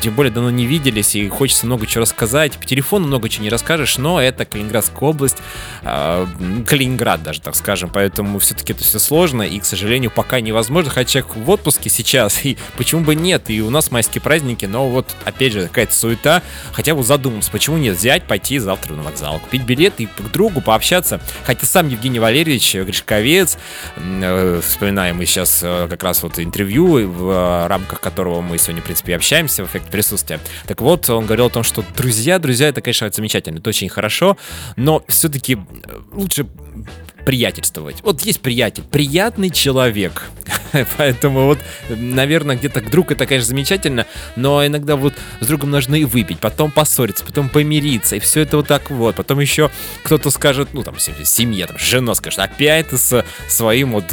тем более давно не виделись, и хочется много чего рассказать. По телефону много чего не расскажешь, но это Калининградская область, э, Калининград даже, так скажем, поэтому все-таки это все сложно, и, к сожалению, пока невозможно, хотя человек в отпуске сейчас, *laughs* и почему бы нет, и у нас майские праздники, но вот, опять же, какая-то суета, хотя бы задумался, почему нет, взять, пойти завтра на вокзал, купить билет и к другу пообщаться, хотя сам Евгений Валерьевич Гришковец, э, вспоминаем мы сейчас э, как раз вот интервью, в э, рамках которого мы сегодня, в принципе, общаемся в эффекте присутствия, так вот, он говорил о том, что друзья, друзья, это, конечно, замечательно, это очень хорошо, но все-таки лучше приятельствовать. Вот есть приятель, приятный человек. *laughs* Поэтому вот, наверное, где-то друг это, конечно, замечательно, но иногда вот с другом нужно и выпить, потом поссориться, потом помириться, и все это вот так вот. Потом еще кто-то скажет, ну там семья, там жена скажет, опять со своим вот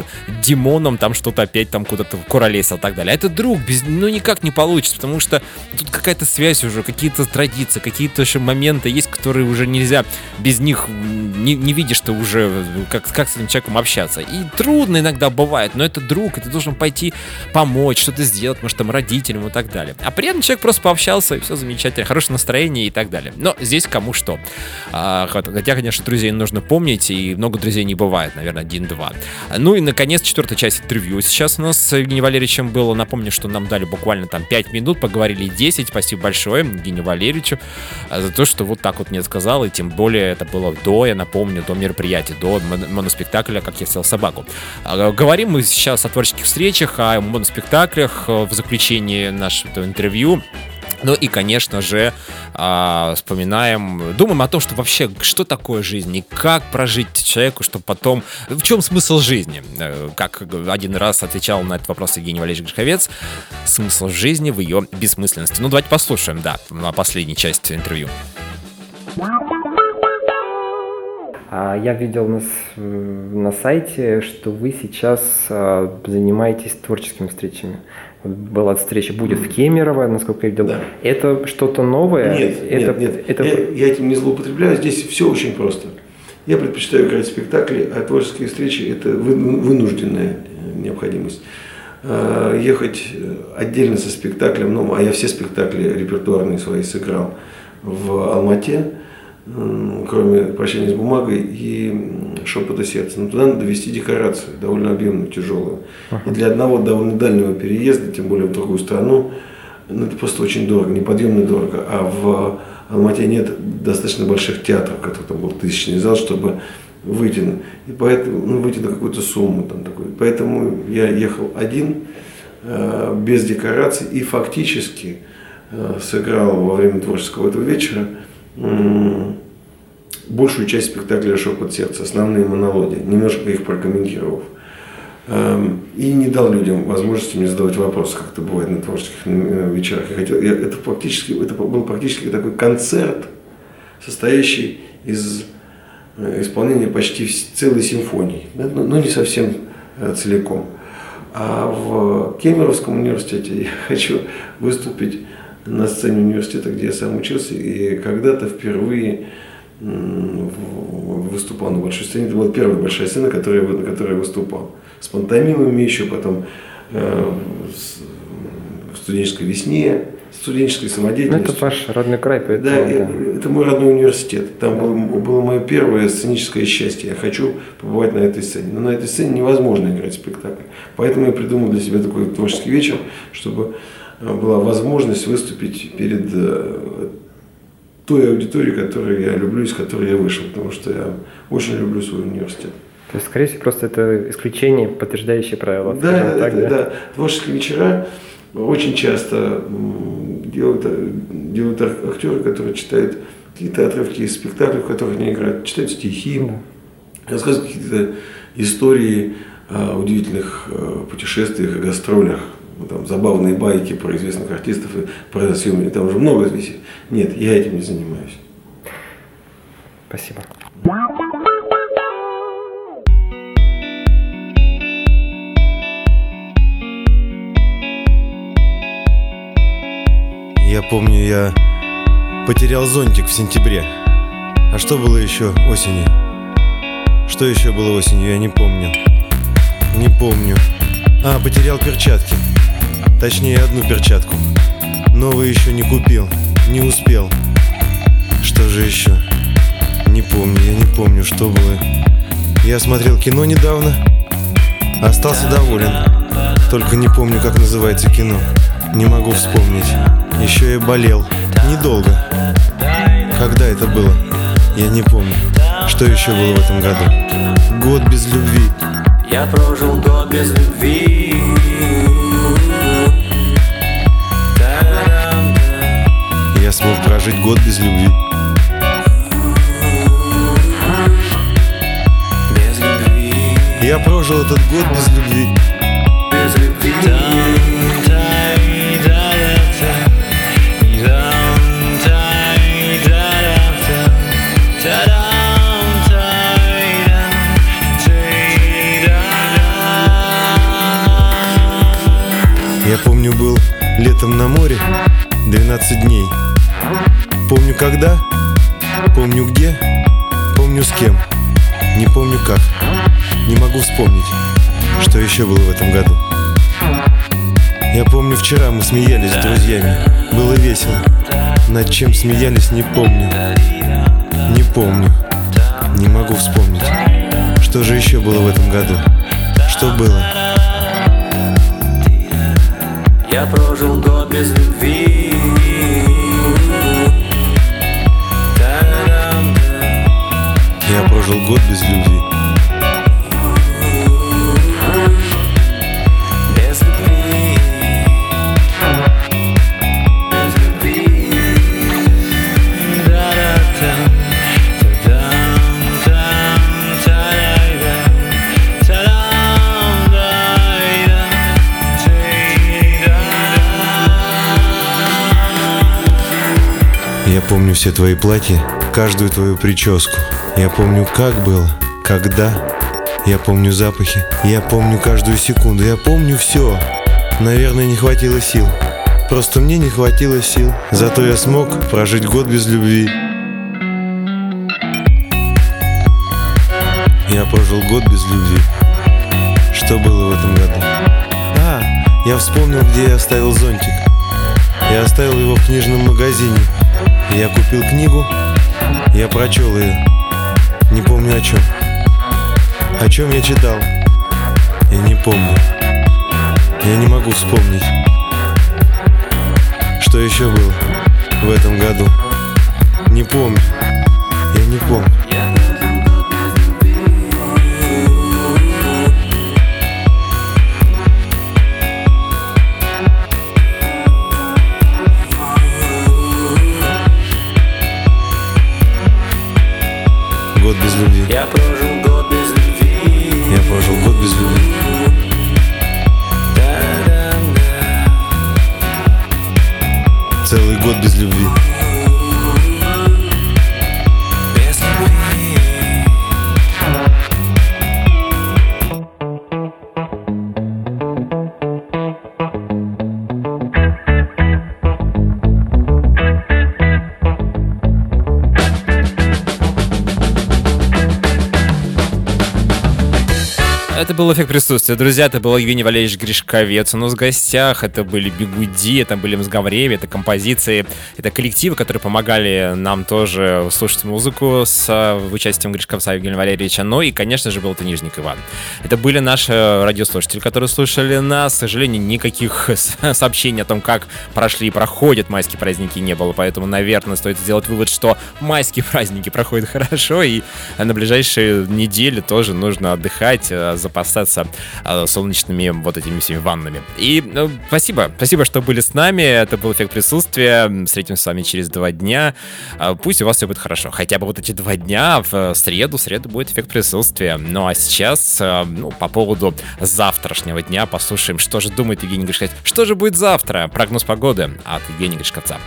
Димоном там что-то опять там куда-то куролесил и так далее. А это друг, без, ну никак не получится, потому что тут какая-то связь уже, какие-то традиции, какие-то еще моменты есть, которые уже нельзя, без них не, не видишь ты уже, как, как с этим человеком общаться. И трудно иногда бывает, но это друг, и ты должен пойти помочь, что-то сделать, может, там, родителям и так далее. А приятный человек просто пообщался, и все замечательно, хорошее настроение и так далее. Но здесь кому что. А, хотя, конечно, друзей нужно помнить, и много друзей не бывает, наверное, один-два. Ну и, наконец, четвертая часть интервью сейчас у нас с Евгением Валерьевичем было. Напомню, что нам дали буквально там 5 минут, поговорили 10. Спасибо большое Евгению Валерьевичу а, за то, что вот так вот мне сказал, и тем более это было до, я напомню, до мероприятия, до моноспектакля «Как я сел собаку». А, говорим мы сейчас о творческих встречах, о моноспектаклях э, в заключении нашего интервью. Ну и, конечно же, э, вспоминаем, думаем о том, что вообще, что такое жизнь и как прожить человеку, чтобы потом... В чем смысл жизни? Э, как один раз отвечал на этот вопрос Евгений Валерьевич Гришковец, смысл жизни в ее бессмысленности. Ну, давайте послушаем, да, на последней части интервью. А я видел на, на сайте, что вы сейчас а, занимаетесь творческими встречами. Была встреча, будет в Кемерово, насколько я видел. Да. Это что-то новое? Нет, это, нет, нет. Это... Я, я этим не злоупотребляю. Здесь все очень просто. Я предпочитаю играть спектакли, а творческие встречи – это вынужденная необходимость. А, ехать отдельно со спектаклем, ну, а я все спектакли репертуарные свои сыграл в Алмате – кроме прощания с бумагой и шепота сердца. Но туда надо вести декорацию, довольно объемную, тяжелую. И для одного довольно дальнего переезда, тем более в другую страну, ну, это просто очень дорого, неподъемно дорого. А в Алмате нет достаточно больших театров, которые там был тысячный зал, чтобы выйти, и поэтому, ну, выйти на какую-то сумму. Там, такой. Поэтому я ехал один, э, без декораций, и фактически э, сыграл во время творческого этого вечера большую часть спектакля «Шепот сердца», основные монологи, немножко их прокомментировав. Эм, и не дал людям возможности мне задавать вопросы, как это бывает на творческих э, вечерах. Я хотел, я, это, фактически, это был практически такой концерт, состоящий из э, исполнения почти целой симфонии, но, но не совсем э, целиком. А в Кемеровском университете я *laughs* хочу выступить на сцене университета, где я сам учился, и когда-то впервые выступал на большой сцене. Это была первая большая сцена, которая, на которой я выступал. С пантомимами еще, потом э, в студенческой весне, студенческой. Ну, это ваш родной край, поэтому... Да, да. Это, это мой родной университет. Там было, было мое первое сценическое счастье. Я хочу побывать на этой сцене. Но на этой сцене невозможно играть спектакль. Поэтому я придумал для себя такой творческий вечер, чтобы была возможность выступить перед э, той аудиторией, которую я люблю, из которой я вышел, потому что я очень люблю свой университет. То есть, скорее всего, просто это исключение, подтверждающее правило. Да, да, так, да, да. Творческие вечера очень часто делают, э, делают ак- актеры, которые читают какие-то отрывки из спектаклей, в которых они играют, читают стихи, рассказывают какие-то истории о удивительных э, путешествиях и гастролях, там, забавные байки про известных артистов и про съемки. Там уже много здесь. Нет, я этим не занимаюсь. Спасибо. Я помню, я потерял зонтик в сентябре. А что было еще осенью? Что еще было осенью, я не помню. Не помню. А, потерял перчатки. Точнее, одну перчатку. Новую еще не купил. Не успел. Что же еще? Не помню, я не помню, что было. Я смотрел кино недавно. Остался доволен. Только не помню, как называется кино. Не могу вспомнить. Еще я болел. Недолго. Когда это было? Я не помню. Что еще было в этом году? Год без любви. Я прожил год без любви смог прожить год без любви. Без любви Я прожил этот год без любви. Без любви Я помню, был летом на море 12 дней. Помню когда, помню где, помню с кем. Не помню как. Не могу вспомнить, что еще было в этом году. Я помню, вчера мы смеялись с друзьями. Было весело. Над чем смеялись, не помню. Не помню. Не могу вспомнить. Что же еще было в этом году? Что было? Я прожил год без любви прожил год без любви. Без Без. Я помню все твои платья, каждую твою прическу. Я помню, как было, когда. Я помню запахи, я помню каждую секунду, я помню все. Наверное, не хватило сил. Просто мне не хватило сил. Зато я смог прожить год без любви. Я прожил год без любви. Что было в этом году? А, я вспомнил, где я оставил зонтик. Я оставил его в книжном магазине. Я купил книгу, я прочел ее. Не помню о чем. О чем я читал? Я не помню. Я не могу вспомнить. Что еще было в этом году? Не помню. Я не помню. Был эффект присутствия. Друзья, это был Евгений Валерьевич Гришковец у нас в гостях. Это были Бигуди, это были Мозговреве, это композиции, это коллективы, которые помогали нам тоже слушать музыку с э, участием Гришковца Евгения Валерьевича. Ну и, конечно же, был это Нижник Иван. Это были наши радиослушатели, которые слушали нас. К сожалению, никаких сообщений о том, как прошли и проходят майские праздники не было. Поэтому, наверное, стоит сделать вывод, что майские праздники проходят хорошо. И на ближайшие недели тоже нужно отдыхать, э, запасаться э, солнечными вот этими всеми ваннами. И э, спасибо, спасибо, что были с нами. Это был эффект присутствия. Встретимся с вами через два дня. А, Пусть у вас все будет хорошо. Хотя бы вот эти два дня в э, среду, в среду будет эффект присутствия. Ну а сейчас, э, ну, по поводу завтрашнего дня послушаем, что же думает Евгений Гришковец. Что же будет завтра? Прогноз погоды от Евгения Гришковца.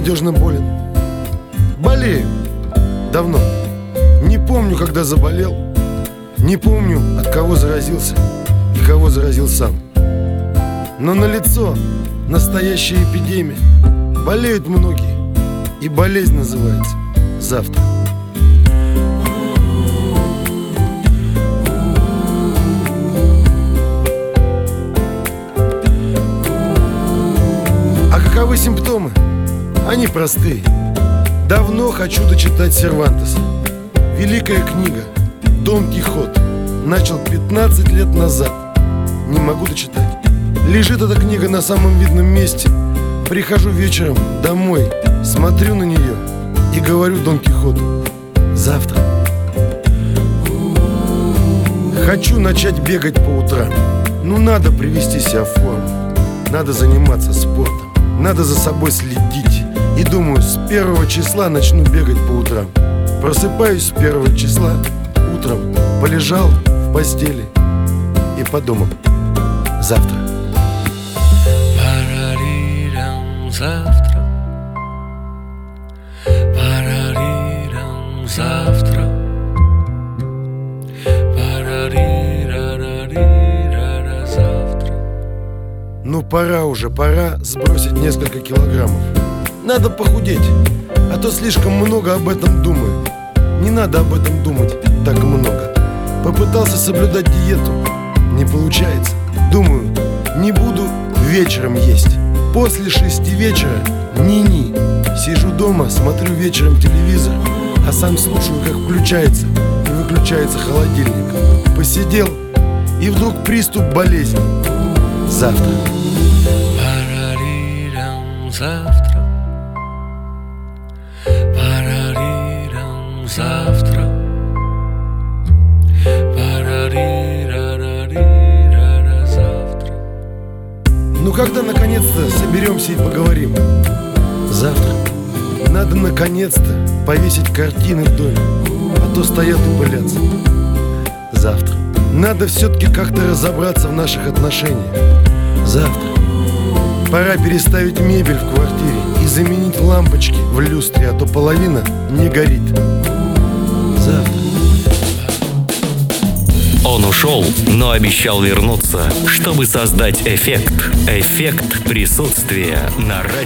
Безнадежно болен. Болею. Давно. Не помню, когда заболел. Не помню, от кого заразился и кого заразил сам. Но на лицо настоящая эпидемия. Болеют многие. И болезнь называется завтра. А каковы симптомы? Они простые. Давно хочу дочитать Сервантеса. Великая книга «Дон Кихот» начал 15 лет назад. Не могу дочитать. Лежит эта книга на самом видном месте. Прихожу вечером домой, смотрю на нее и говорю Дон Кихоту «Завтра». Хочу начать бегать по утрам. Ну надо привести себя в форму. Надо заниматься спортом. Надо за собой следить. И думаю, с первого числа начну бегать по утрам. Просыпаюсь с первого числа утром. Полежал в постели и подумал. Завтра. Завтра Парарирам завтра Ну пора уже, пора сбросить несколько килограммов. Надо похудеть, а то слишком много об этом думаю. Не надо об этом думать так много. Попытался соблюдать диету, не получается. Думаю, не буду вечером есть. После шести вечера ни-ни. Сижу дома, смотрю вечером телевизор, а сам слушаю, как включается и выключается холодильник. Посидел, и вдруг приступ болезни. Завтра. Ну когда наконец-то соберемся и поговорим? Завтра. Надо наконец-то повесить картины в доме, а то стоят и пылятся. Завтра. Надо все-таки как-то разобраться в наших отношениях. Завтра. Пора переставить мебель в квартире и заменить лампочки в люстре, а то половина не горит. Завтра. Он ушел, но обещал вернуться, чтобы создать эффект. Эффект присутствия на радио.